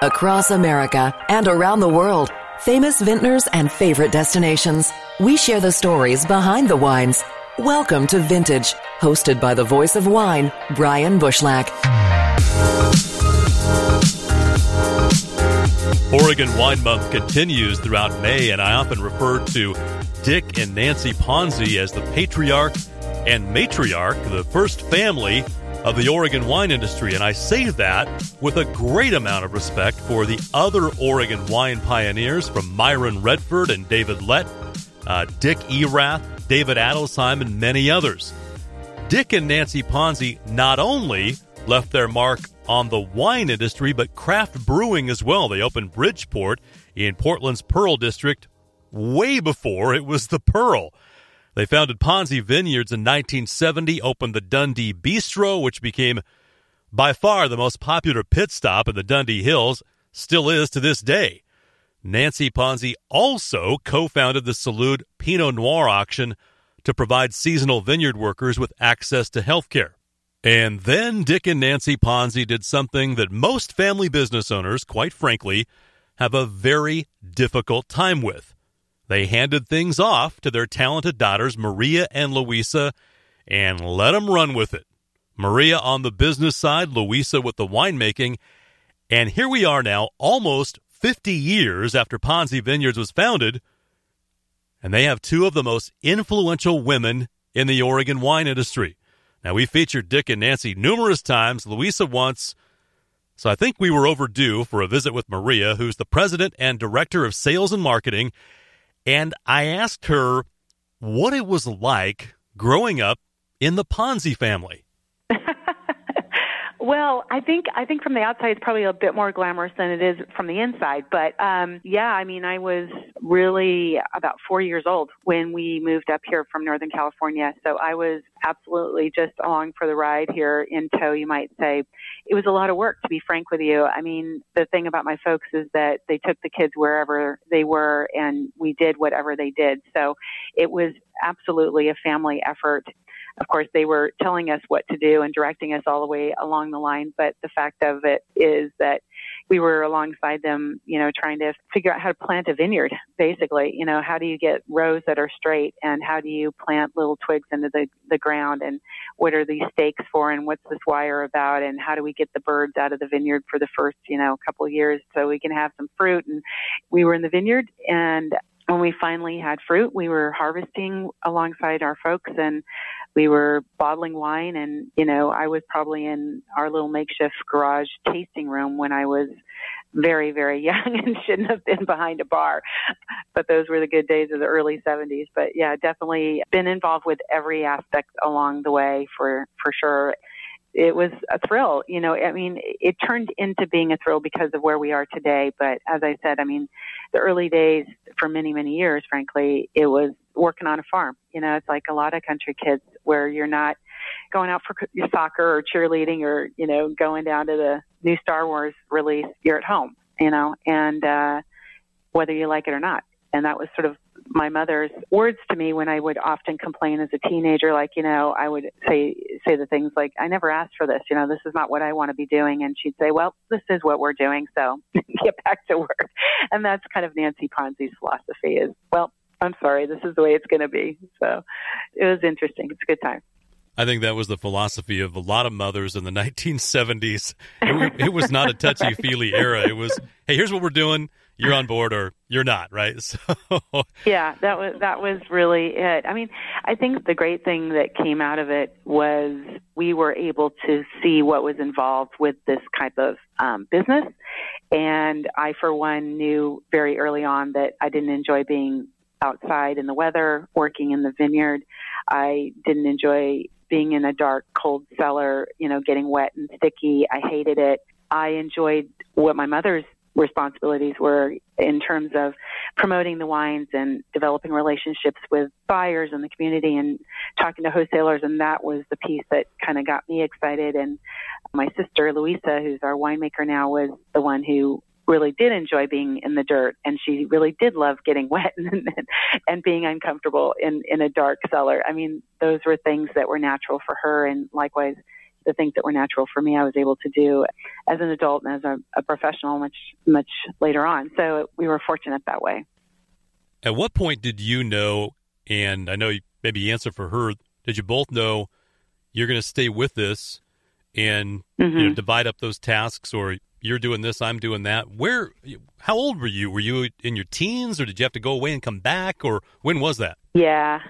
Across America and around the world, famous vintners and favorite destinations. We share the stories behind the wines. Welcome to Vintage, hosted by the voice of wine, Brian Bushlach. Oregon Wine Month continues throughout May, and I often refer to Dick and Nancy Ponzi as the patriarch and matriarch, the first family of the Oregon wine industry. And I say that with a great amount of respect for the other Oregon wine pioneers from Myron Redford and David Lett, uh, Dick Erath, David Adelsheim, and many others. Dick and Nancy Ponzi not only left their mark on the wine industry, but craft brewing as well. They opened Bridgeport in Portland's Pearl District way before it was the Pearl. They founded Ponzi Vineyards in 1970, opened the Dundee Bistro, which became by far the most popular pit stop in the Dundee Hills, still is to this day. Nancy Ponzi also co founded the Salud Pinot Noir auction to provide seasonal vineyard workers with access to health care. And then Dick and Nancy Ponzi did something that most family business owners, quite frankly, have a very difficult time with. They handed things off to their talented daughters, Maria and Louisa, and let them run with it. Maria on the business side, Louisa with the winemaking. And here we are now, almost 50 years after Ponzi Vineyards was founded, and they have two of the most influential women in the Oregon wine industry. Now, we featured Dick and Nancy numerous times, Louisa once. So I think we were overdue for a visit with Maria, who's the president and director of sales and marketing and I asked her what it was like growing up in the Ponzi family. Well, I think I think from the outside it's probably a bit more glamorous than it is from the inside. But um yeah, I mean I was really about four years old when we moved up here from Northern California. So I was absolutely just along for the ride here in tow, you might say. It was a lot of work to be frank with you. I mean, the thing about my folks is that they took the kids wherever they were and we did whatever they did. So it was absolutely a family effort of course, they were telling us what to do and directing us all the way along the line. But the fact of it is that we were alongside them, you know, trying to figure out how to plant a vineyard, basically. You know, how do you get rows that are straight and how do you plant little twigs into the, the ground and what are these stakes for and what's this wire about and how do we get the birds out of the vineyard for the first, you know, couple of years so we can have some fruit. And we were in the vineyard and when we finally had fruit, we were harvesting alongside our folks and we were bottling wine and you know i was probably in our little makeshift garage tasting room when i was very very young and shouldn't have been behind a bar. But those were the good days of the early 70s but yeah definitely been involved with every aspect along the way for for sure it was a thrill. You know, I mean, it turned into being a thrill because of where we are today. But as I said, I mean, the early days for many, many years, frankly, it was working on a farm. You know, it's like a lot of country kids where you're not going out for soccer or cheerleading or, you know, going down to the new Star Wars release. You're at home, you know, and, uh, whether you like it or not. And that was sort of my mother's words to me when I would often complain as a teenager, like, you know, I would say, say the things like, I never asked for this, you know, this is not what I want to be doing. And she'd say, well, this is what we're doing. So get back to work. And that's kind of Nancy Ponzi's philosophy is, well, I'm sorry, this is the way it's going to be. So it was interesting. It's a good time. I think that was the philosophy of a lot of mothers in the 1970s. It, it was not a touchy feely era. It was, hey, here's what we're doing. You're on board or you're not, right? So yeah, that was that was really it. I mean, I think the great thing that came out of it was we were able to see what was involved with this type of um, business, and I, for one, knew very early on that I didn't enjoy being outside in the weather, working in the vineyard. I didn't enjoy being in a dark, cold cellar, you know, getting wet and sticky. I hated it. I enjoyed what my mother's responsibilities were in terms of promoting the wines and developing relationships with buyers in the community and talking to wholesalers. And that was the piece that kind of got me excited. And my sister, Louisa, who's our winemaker now, was the one who really did enjoy being in the dirt and she really did love getting wet and, and being uncomfortable in, in a dark cellar. I mean, those were things that were natural for her and likewise the things that were natural for me, I was able to do as an adult and as a, a professional much, much later on. So we were fortunate that way. At what point did you know, and I know you maybe answer for her, did you both know you're going to stay with this and mm-hmm. you know, mm-hmm. divide up those tasks or you're doing this, I'm doing that. Where, how old were you? Were you in your teens or did you have to go away and come back or when was that? Yeah.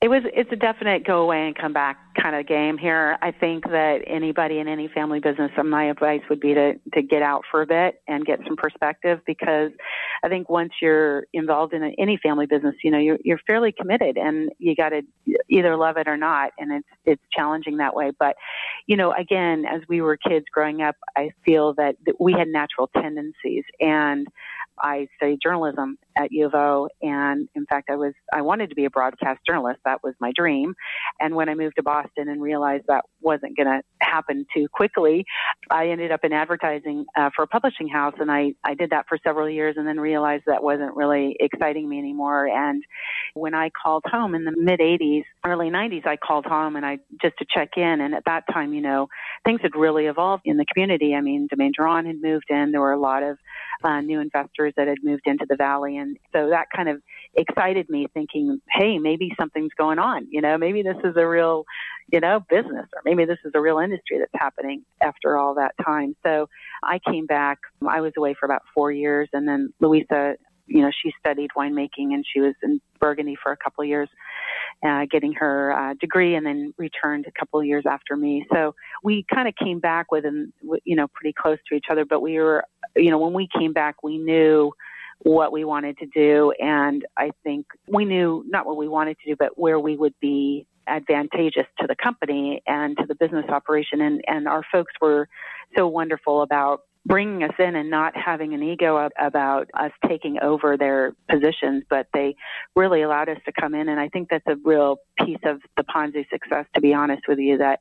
It was it's a definite go away and come back kind of game here. I think that anybody in any family business, my advice would be to to get out for a bit and get some perspective because I think once you're involved in any family business, you know, you're you're fairly committed and you got to either love it or not and it's it's challenging that way, but you know, again, as we were kids growing up, I feel that, we had natural tendencies and I studied journalism at U of O, and in fact, I was I wanted to be a broadcast journalist. That was my dream. And when I moved to Boston and realized that wasn't going to happen too quickly, I ended up in advertising uh, for a publishing house, and I I did that for several years, and then realized that wasn't really exciting me anymore. And when I called home in the mid '80s, early '90s, I called home and I just to check in. And at that time, you know, things had really evolved in the community. I mean, Domaine Drouhin had moved in. There were a lot of uh, new investors that had moved into the valley, and so that kind of excited me, thinking, "Hey, maybe something's going on. You know, maybe this is a real, you know, business, or maybe this is a real industry that's happening after all that time." So I came back. I was away for about four years, and then Louisa you know, she studied winemaking and she was in Burgundy for a couple of years, uh, getting her uh, degree, and then returned a couple of years after me. So we kind of came back within, you know, pretty close to each other. But we were, you know, when we came back, we knew what we wanted to do, and I think we knew not what we wanted to do, but where we would be advantageous to the company and to the business operation. And and our folks were so wonderful about bringing us in and not having an ego about us taking over their positions, but they really allowed us to come in. And I think that's a real piece of the Ponzi success, to be honest with you, that,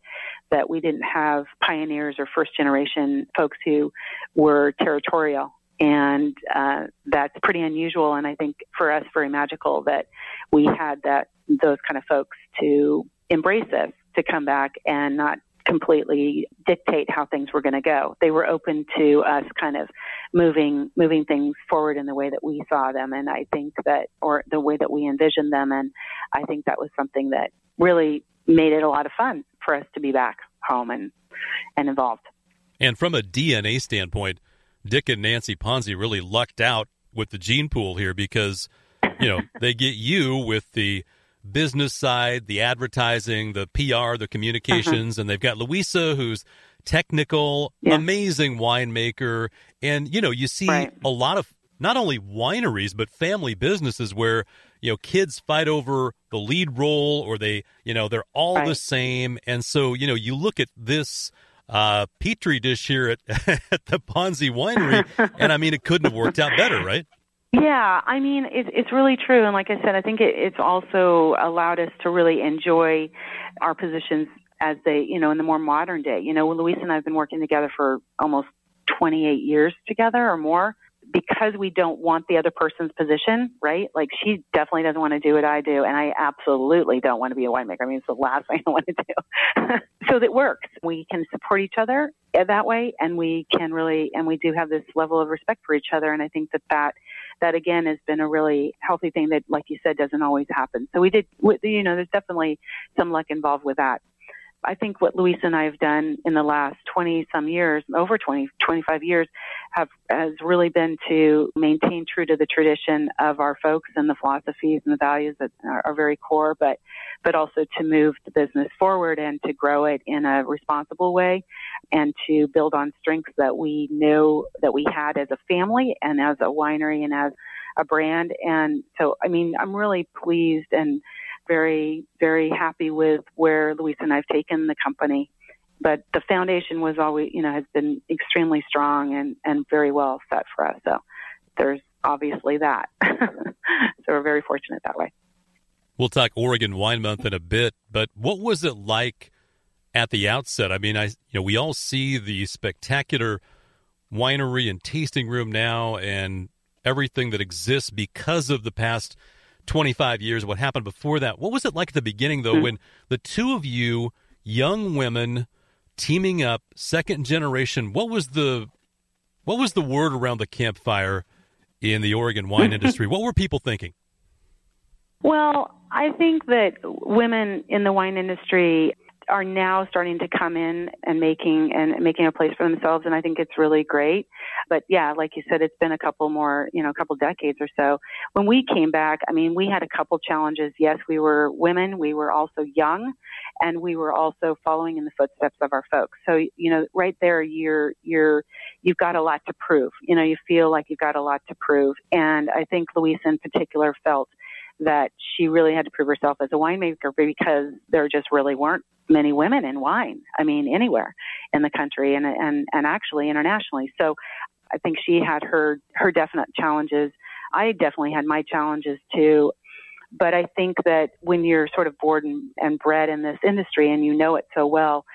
that we didn't have pioneers or first generation folks who were territorial. And uh, that's pretty unusual, and I think for us, very magical that we had that those kind of folks to embrace us to come back and not completely dictate how things were going to go. They were open to us kind of moving moving things forward in the way that we saw them, and I think that, or the way that we envisioned them, and I think that was something that really made it a lot of fun for us to be back home and and involved. And from a DNA standpoint, Dick and Nancy Ponzi really lucked out with the gene pool here because you know they get you with the business side, the advertising, the PR, the communications, uh-huh. and they've got Louisa, who's technical, yeah. amazing winemaker, and you know you see right. a lot of not only wineries but family businesses where you know kids fight over the lead role or they you know they're all right. the same, and so you know you look at this uh, petri dish here at, at the Ponzi Winery, and I mean it couldn't have worked out better, right? Yeah, I mean, it's it's really true, and like I said, I think it, it's also allowed us to really enjoy our positions as they, you know, in the more modern day. You know, Louise and I have been working together for almost 28 years together or more because we don't want the other person's position, right? Like she definitely doesn't want to do what I do, and I absolutely don't want to be a winemaker. I mean, it's the last thing I want to do. so it works. We can support each other uh, that way, and we can really, and we do have this level of respect for each other. And I think that that that again has been a really healthy thing that, like you said, doesn't always happen. So we did, you know, there's definitely some luck involved with that. I think what Louisa and I have done in the last 20 some years, over 20, 25 years, have has really been to maintain true to the tradition of our folks and the philosophies and the values that are, are very core, but but also to move the business forward and to grow it in a responsible way and to build on strengths that we know that we had as a family and as a winery and as a brand. And so, I mean, I'm really pleased and very, very happy with where Louise and I've taken the company. But the foundation was always, you know, has been extremely strong and, and very well set for us. So there's obviously that. so we're very fortunate that way. We'll talk Oregon Wine Month in a bit, but what was it like at the outset? I mean, I you know we all see the spectacular winery and tasting room now, and everything that exists because of the past 25 years, what happened before that. What was it like at the beginning, though, mm-hmm. when the two of you, young women, teaming up, second generation. What was the what was the word around the campfire in the Oregon wine industry? what were people thinking? Well, I think that women in the wine industry are now starting to come in and making and making a place for themselves and I think it's really great. But yeah, like you said, it's been a couple more, you know, a couple decades or so. When we came back, I mean, we had a couple challenges. Yes, we were women, we were also young, and we were also following in the footsteps of our folks. So, you know, right there you're you're you've got a lot to prove. You know, you feel like you've got a lot to prove. And I think Louisa in particular felt that she really had to prove herself as a winemaker because there just really weren't many women in wine. I mean, anywhere in the country and and and actually internationally. So, I think she had her her definite challenges. I definitely had my challenges too. But I think that when you're sort of born and, and bred in this industry and you know it so well,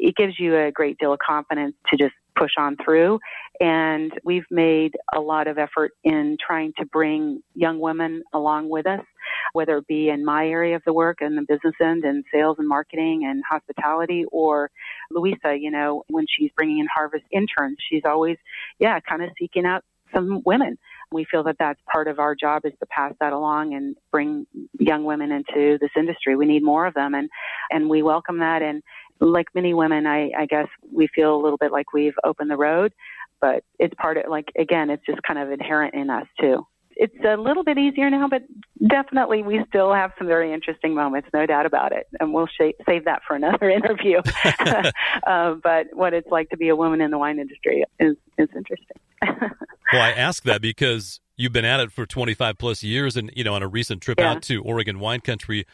it gives you a great deal of confidence to just push on through. And we've made a lot of effort in trying to bring young women along with us, whether it be in my area of the work and the business end and sales and marketing and hospitality or Louisa, you know, when she's bringing in harvest interns, she's always, yeah, kind of seeking out some women. We feel that that's part of our job is to pass that along and bring young women into this industry. We need more of them and, and we welcome that. And like many women, I, I guess we feel a little bit like we've opened the road, but it's part of like again, it's just kind of inherent in us too. It's a little bit easier now, but definitely we still have some very interesting moments, no doubt about it. And we'll sh- save that for another interview. uh, but what it's like to be a woman in the wine industry is is interesting. well, I ask that because you've been at it for 25 plus years, and you know, on a recent trip yeah. out to Oregon wine country,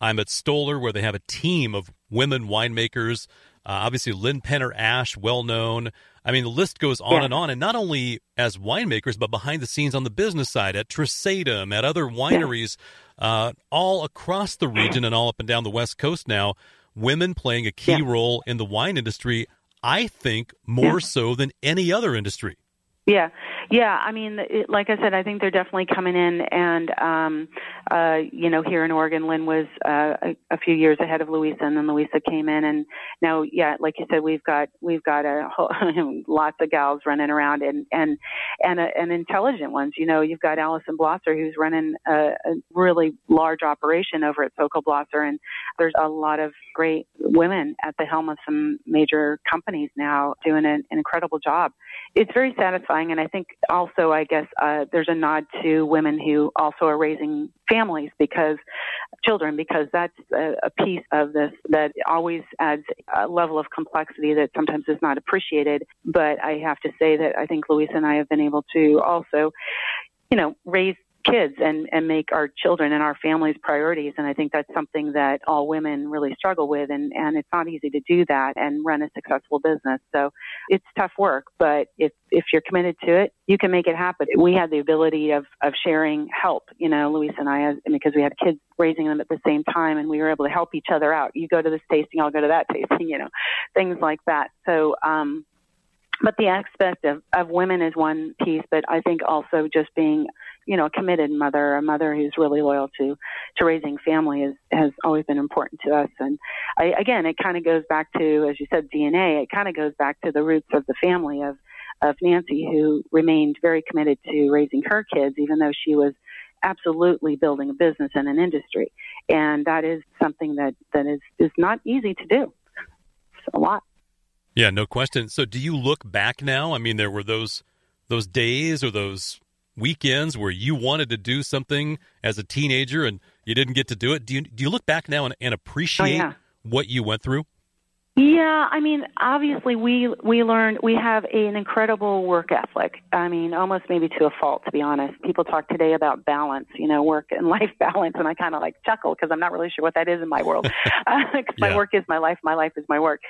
I'm at Stoller, where they have a team of women winemakers. Uh, obviously, Lynn Penner Ash, well known. I mean, the list goes on yeah. and on. And not only as winemakers, but behind the scenes on the business side at Trisaetum, at other wineries, uh, all across the region and all up and down the West Coast now. Women playing a key yeah. role in the wine industry, I think, more so than any other industry. Yeah, yeah. I mean, it, like I said, I think they're definitely coming in, and um, uh, you know, here in Oregon, Lynn was uh, a, a few years ahead of Louisa, and then Louisa came in, and now, yeah, like you said, we've got we've got a whole, lots of gals running around, and and and uh, and intelligent ones. You know, you've got Alison Blosser, who's running a, a really large operation over at Sokol Blosser, and there's a lot of great women at the helm of some major companies now doing an, an incredible job. It's very satisfying satisfying. And I think also, I guess, uh, there's a nod to women who also are raising families because children, because that's a, a piece of this that always adds a level of complexity that sometimes is not appreciated. But I have to say that I think Louisa and I have been able to also, you know, raise kids and, and make our children and our families priorities. And I think that's something that all women really struggle with. And, and it's not easy to do that and run a successful business. So it's tough work, but if, if you're committed to it, you can make it happen. We had the ability of, of sharing help, you know, Louisa and I, because we had kids raising them at the same time and we were able to help each other out. You go to this tasting, I'll go to that tasting, you know, things like that. So, um, but the aspect of, of women is one piece, but I think also just being you know, a committed mother, a mother who's really loyal to to raising family is has always been important to us. And I, again, it kind of goes back to, as you said, DNA. It kind of goes back to the roots of the family of of Nancy, who remained very committed to raising her kids, even though she was absolutely building a business and an industry. And that is something that that is is not easy to do. It's a lot. Yeah, no question. So, do you look back now? I mean, there were those those days or those weekends where you wanted to do something as a teenager and you didn't get to do it? Do you do you look back now and, and appreciate oh, yeah. what you went through? Yeah, I mean, obviously we we learned we have an incredible work ethic. I mean, almost maybe to a fault, to be honest. People talk today about balance, you know, work and life balance, and I kind of like chuckle because I'm not really sure what that is in my world. Uh, my work is my life, my life is my work.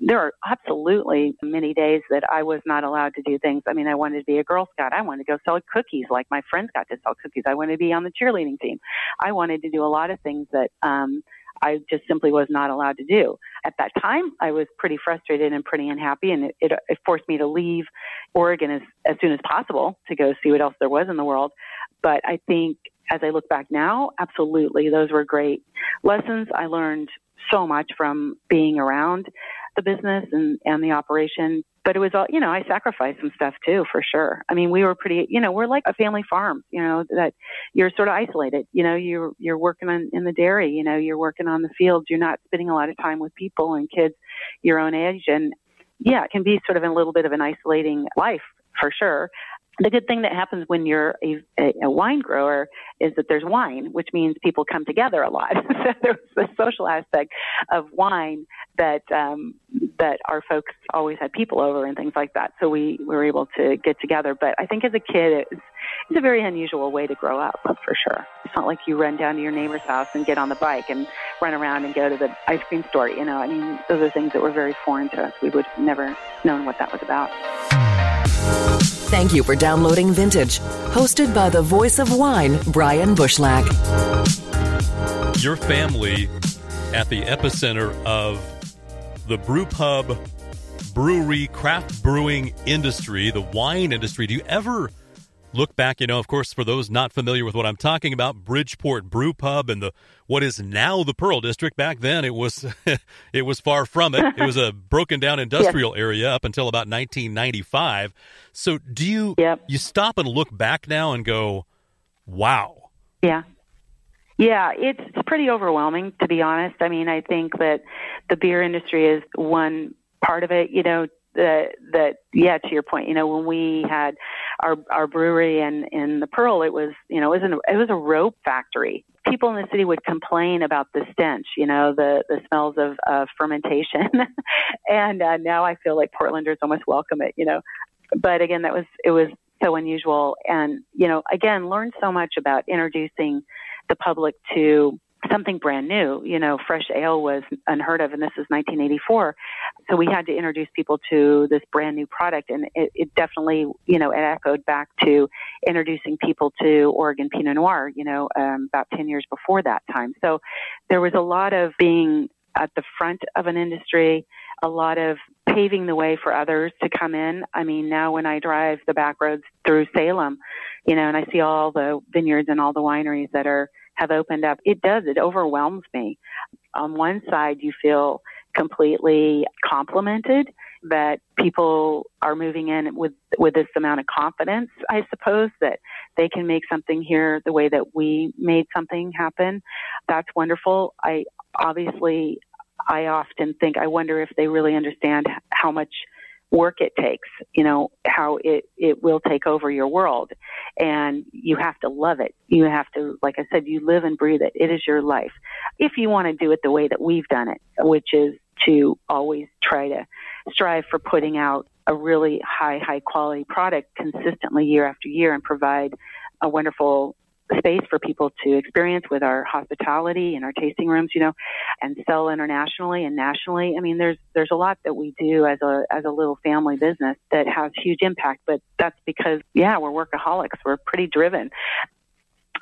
There are absolutely many days that I was not allowed to do things. I mean, I wanted to be a Girl Scout. I wanted to go sell cookies, like my friends got to sell cookies. I wanted to be on the cheerleading team. I wanted to do a lot of things that. um I just simply was not allowed to do. At that time, I was pretty frustrated and pretty unhappy, and it, it, forced me to leave Oregon as, as soon as possible to go see what else there was in the world. But I think as I look back now, absolutely, those were great lessons. I learned so much from being around the business and and the operation. But it was all, you know, I sacrificed some stuff too, for sure. I mean, we were pretty, you know, we're like a family farm, you know, that you're sort of isolated. You know, you're you're working on in the dairy, you know, you're working on the fields. You're not spending a lot of time with people and kids your own age, and yeah, it can be sort of a little bit of an isolating life for sure the good thing that happens when you're a, a, wine grower is that there's wine, which means people come together a lot. so there's the social aspect of wine that um, that our folks always had people over and things like that. So we, we were able to get together. But I think as a kid, it's, it's a very unusual way to grow up, for sure. It's not like you run down to your neighbor's house and get on the bike and run around and go to the ice cream store. You know, I mean, those are things that were very foreign to us. We would have never known what that was about. Thank you for downloading Vintage, hosted by the voice of wine, Brian Bushlach. Your family at the epicenter of the brew pub, brewery, craft brewing industry, the wine industry. Do you ever look back, you know, of course, for those not familiar with what I'm talking about, Bridgeport Brew Pub and the what is now the Pearl District. Back then, it was it was far from it. It was a broken down industrial area up until about 1995. So, do you yep. you stop and look back now and go, "Wow"? Yeah. Yeah, it's pretty overwhelming to be honest. I mean, I think that the beer industry is one part of it. You know, that that yeah to your point you know when we had our our brewery and in the pearl it was you know it was an, it was a rope factory. People in the city would complain about the stench you know the the smells of of fermentation. And uh, now i feel like portlanders almost welcome it you know. But again that was it was so unusual. And you know again learned so much about introducing the public to something brand new. You know, fresh ale was unheard of, and this is 1984. So we had to introduce people to this brand new product, and it, it definitely, you know, it echoed back to introducing people to Oregon Pinot Noir. You know, um, about 10 years before that time. So there was a lot of being at the front of an industry, a lot of paving the way for others to come in. I mean, now when I drive the back roads through Salem, you know, and I see all the vineyards and all the wineries that are have opened up, it does, it overwhelms me. On one side, you feel completely complimented that people are moving in with with this amount of confidence. I suppose that they can make something here the way that we made something happen. That's wonderful. I obviously i often think i wonder if they really understand how much work it takes, you know, how it, it will take over your world. And you have to love it. You have to, like I said, you live and breathe it. It is your life. If you want to do it the way that we've done it, which is to always try to strive for putting out a really high, high quality product consistently year after year and provide a wonderful space for people to experience with our hospitality and our tasting rooms, you know, and sell internationally and nationally. I mean, there's there's a lot that we do as a as a little family business that has huge impact, but that's because yeah, we're workaholics. We're pretty driven.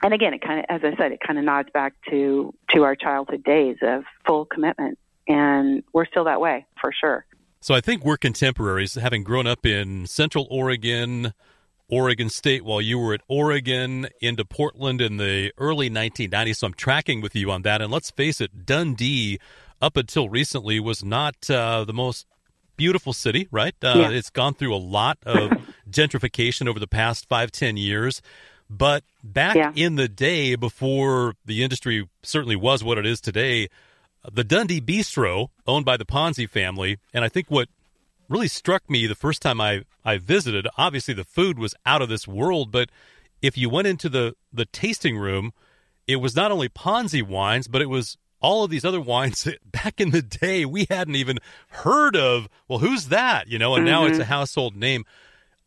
And again, it kind of, as I said, it kind of nods back to to our childhood days of full commitment, and we're still that way for sure. So I think we're contemporaries, having grown up in Central Oregon, Oregon State while you were at Oregon into Portland in the early 1990s. So I'm tracking with you on that. And let's face it, Dundee, up until recently, was not uh, the most beautiful city, right? Uh, yeah. It's gone through a lot of gentrification over the past five, ten years. But back yeah. in the day, before the industry certainly was what it is today, the Dundee Bistro, owned by the Ponzi family, and I think what really struck me the first time I, I visited. Obviously, the food was out of this world, but if you went into the, the tasting room, it was not only Ponzi wines, but it was all of these other wines that back in the day we hadn't even heard of. Well, who's that? You know, and mm-hmm. now it's a mm-hmm. household name.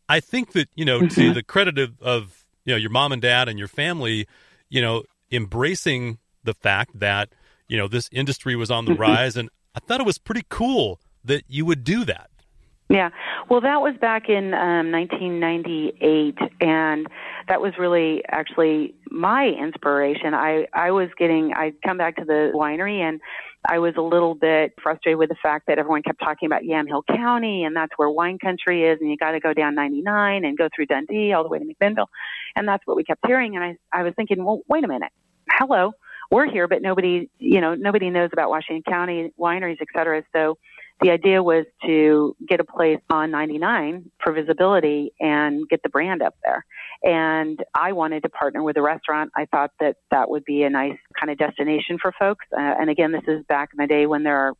I think that, you know, mm-hmm. to the credit of, of, you know, your mom and dad and your family, you know, embracing the fact that, you know, this industry was on the mm-hmm. rise. And I thought it was pretty cool that you would do that. Yeah, well, that was back in um, 1998, and that was really actually my inspiration. I I was getting I'd come back to the winery and I was a little bit frustrated with the fact that everyone kept talking about Yamhill County and that's where wine country is and you got to go down 99 and go through Dundee all the way to McMinnville and that's what we kept hearing and I I was thinking, well, wait a minute, hello, we're here, but nobody you know nobody knows about Washington County wineries, et cetera. So the idea was to get a place on 99 for visibility and get the brand up there. And I wanted to partner with a restaurant. I thought that that would be a nice kind of destination for folks. Uh, and again, this is back in the day when there are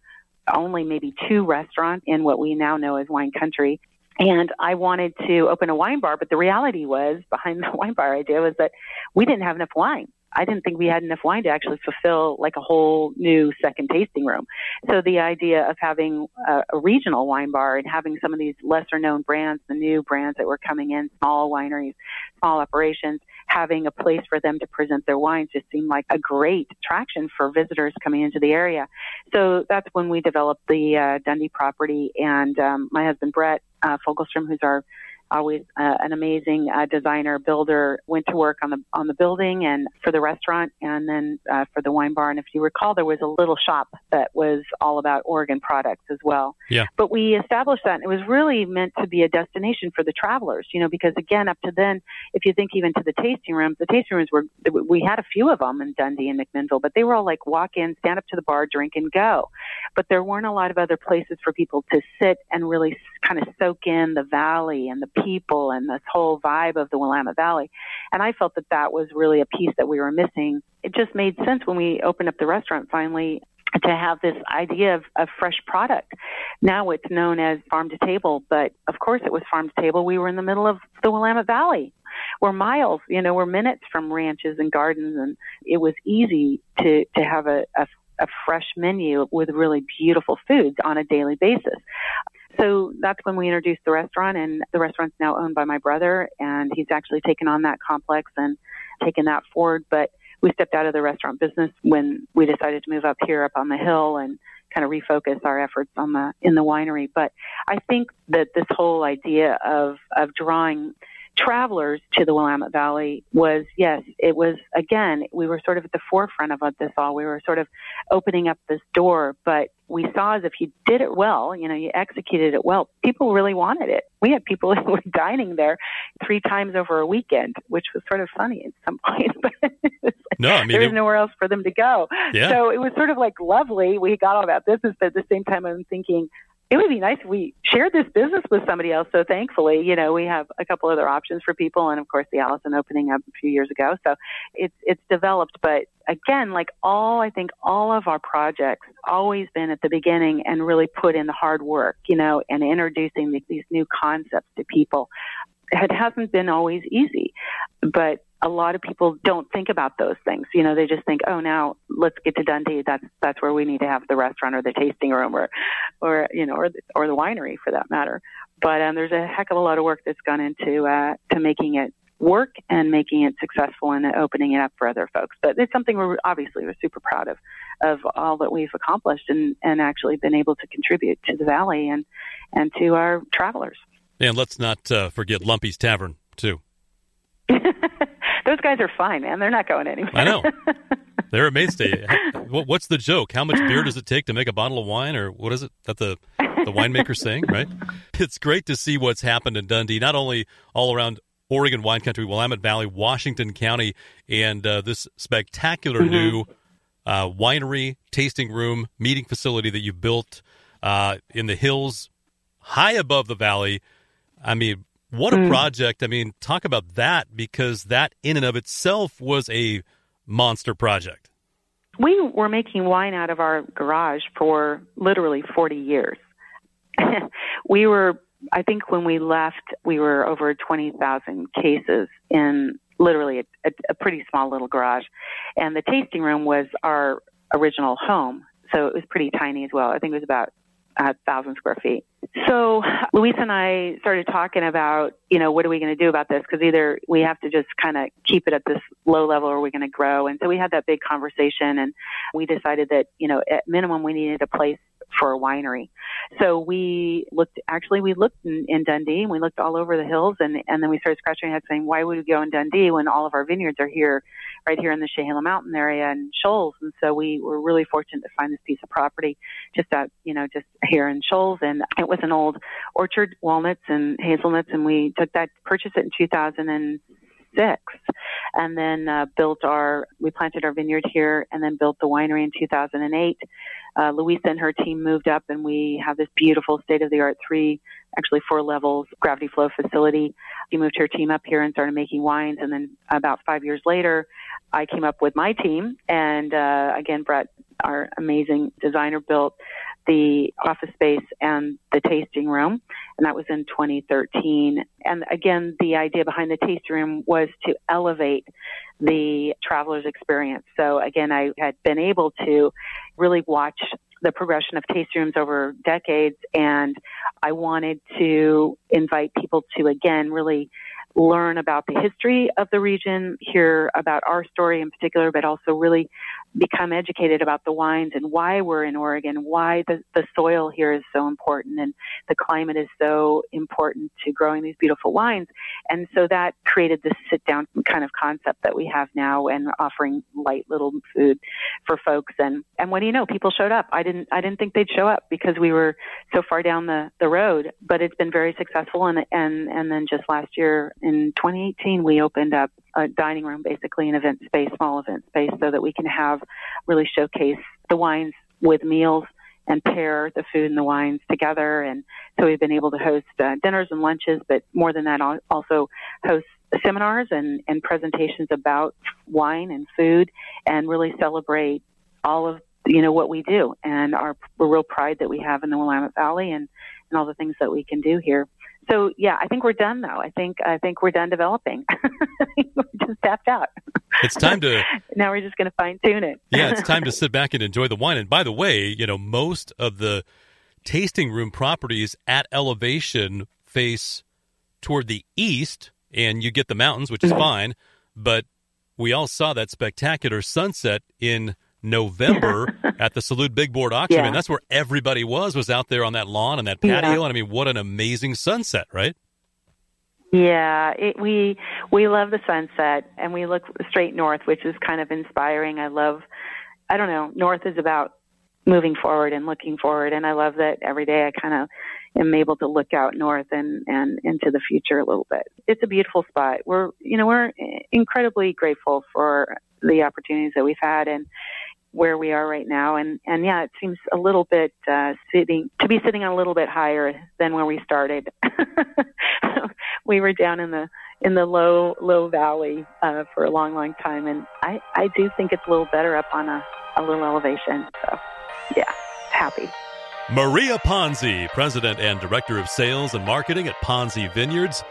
only maybe two restaurants in what we now know as wine country. And I wanted to open a wine bar, but the reality was behind the wine bar idea was that we didn't have enough wine. I didn't think we had enough wine to actually fulfill like a whole new second tasting room. So the idea of having a, a regional wine bar and having some of these lesser known brands, the new brands that were coming in, small wineries, small operations, having a place for them to present their wines just seemed like a great attraction for visitors coming into the area. So that's when we developed the uh, Dundee property and um, my husband Brett uh, Fogelstrom, who's our always uh, an amazing uh, designer builder went to work on the on the building and for the restaurant and then uh, for the wine bar. And if you recall there was a little shop that was all about Oregon products as well. Yeah. But we established that and it was really meant to be a destination for the travelers you know because again up to then if you think even to the tasting rooms the tasting rooms were we had a few of them in Dundee and McMinnville but they were all like walk in stand up to the bar drink and go. But there weren't a lot of other places for people to sit and really kind of soak in the valley and the people and this whole vibe of the Willamette Valley. And I felt that that was really a piece that we were missing. It just made sense when we opened up the restaurant finally to have this idea of, of fresh product. Now it's known as farm to table, but of course it was farm to table. We were in the middle of the Willamette Valley. We're miles, you know, we're minutes from ranches and gardens, and it was easy to to have a, a a fresh menu with really beautiful foods on a daily basis. So that's when we introduced the restaurant, and the restaurant's now owned by my brother, and he's actually taken on that complex and taken that forward. But we stepped out of the restaurant business when we decided to move up here, up on the hill, and kind of refocus our efforts on the in the winery. But I think that this whole idea of of drawing travelers to the Willamette Valley was, yes, it was, again, we were sort of at the forefront of this all. We were sort of opening up this door, but we saw as if you did it well, you know, you executed it well, people really wanted it. We had people who were dining there three times over a weekend, which was sort of funny at some point. But no, I mean, there was it, nowhere else for them to go. Yeah. So it was sort of like lovely. We got all that business, but at the same time, I'm thinking, it would be nice if we shared this business with somebody else. So thankfully, you know, we have a couple other options for people, and of course, the Allison opening up a few years ago. So it's it's developed, but again, like all I think all of our projects always been at the beginning and really put in the hard work, you know, and introducing the, these new concepts to people. It hasn't been always easy, but a lot of people don't think about those things. You know, they just think, oh, now let's get to Dundee. That's that's where we need to have the restaurant or the tasting room or, or you know, or the, or the winery for that matter. But um, there's a heck of a lot of work that's gone into uh, to making it work and making it successful and opening it up for other folks. But it's something we're obviously we're super proud of of all that we've accomplished and and actually been able to contribute to the valley and and to our travelers. And let's not uh, forget Lumpy's Tavern too. Those guys are fine, man. They're not going anywhere. I know. They're a mainstay. What's the joke? How much beer does it take to make a bottle of wine, or what is it that the the winemaker's saying? Right. It's great to see what's happened in Dundee, not only all around Oregon wine country, Willamette Valley, Washington County, and uh, this spectacular mm-hmm. new uh, winery, tasting room, meeting facility that you built uh, in the hills, high above the valley. I mean, what a mm. project. I mean, talk about that because that in and of itself was a monster project. We were making wine out of our garage for literally 40 years. we were, I think when we left, we were over 20,000 cases in literally a, a, a pretty small little garage. And the tasting room was our original home. So it was pretty tiny as well. I think it was about a thousand square feet. So Luis and I started talking about, you know, what are we going to do about this? Because either we have to just kind of keep it at this low level or we're going to grow. And so we had that big conversation and we decided that, you know, at minimum we needed a place for a winery. So we looked, actually, we looked in, in Dundee and we looked all over the hills and, and then we started scratching our heads saying, why would we go in Dundee when all of our vineyards are here, right here in the Chehalem Mountain area and Scholls? And so we were really fortunate to find this piece of property just out, you know, just here in Scholls. And it was an old orchard, walnuts and hazelnuts. And we took that, purchased it in 2000 and 2006 and then uh, built our, we planted our vineyard here and then built the winery in 2008. Uh, Louisa and her team moved up and we have this beautiful state of the art three, actually four levels gravity flow facility. She moved her team up here and started making wines. And then about five years later, I came up with my team and, uh, again, Brett, our amazing designer built the office space and the tasting room, and that was in 2013. And again, the idea behind the tasting room was to elevate the traveler's experience. So again, I had been able to really watch the progression of tasting rooms over decades, and I wanted to invite people to again really learn about the history of the region, hear about our story in particular, but also really become educated about the wines and why we're in Oregon, why the, the soil here is so important and the climate is so important to growing these beautiful wines. And so that created this sit down kind of concept that we have now and offering light little food for folks. And, and what do you know? People showed up. I didn't, I didn't think they'd show up because we were so far down the, the road, but it's been very successful. And, and, and then just last year in 2018, we opened up a dining room, basically an event space, small event space, so that we can have really showcase the wines with meals and pair the food and the wines together. And so we've been able to host uh, dinners and lunches, but more than that, also host seminars and, and presentations about wine and food and really celebrate all of you know what we do and our real pride that we have in the Willamette Valley and and all the things that we can do here so yeah, I think we're done though. I think I think we're done developing. we're just tapped out. It's time to now we're just going to fine tune it. yeah, it's time to sit back and enjoy the wine. And by the way, you know most of the tasting room properties at elevation face toward the east, and you get the mountains, which is mm-hmm. fine. But we all saw that spectacular sunset in November at the Salud Big Board auction. Yeah. And that's where everybody was, was out there on that lawn and that patio. Yeah. And I mean, what an amazing sunset, right? Yeah, it, we we love the sunset, and we look straight north, which is kind of inspiring. I love, I don't know, north is about moving forward and looking forward, and I love that every day I kind of am able to look out north and and into the future a little bit. It's a beautiful spot. We're you know we're incredibly grateful for the opportunities that we've had, and where we are right now. And, and yeah, it seems a little bit uh, sitting to be sitting a little bit higher than where we started. we were down in the in the low low valley uh, for a long, long time, and I I do think it's a little better up on a, a little elevation. So yeah, happy. Maria Ponzi, President and Director of Sales and Marketing at Ponzi Vineyards.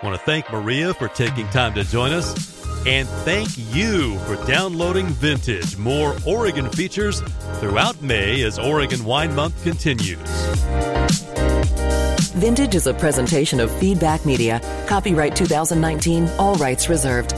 I want to thank Maria for taking time to join us. And thank you for downloading Vintage. More Oregon features throughout May as Oregon Wine Month continues. Vintage is a presentation of Feedback Media. Copyright 2019, all rights reserved.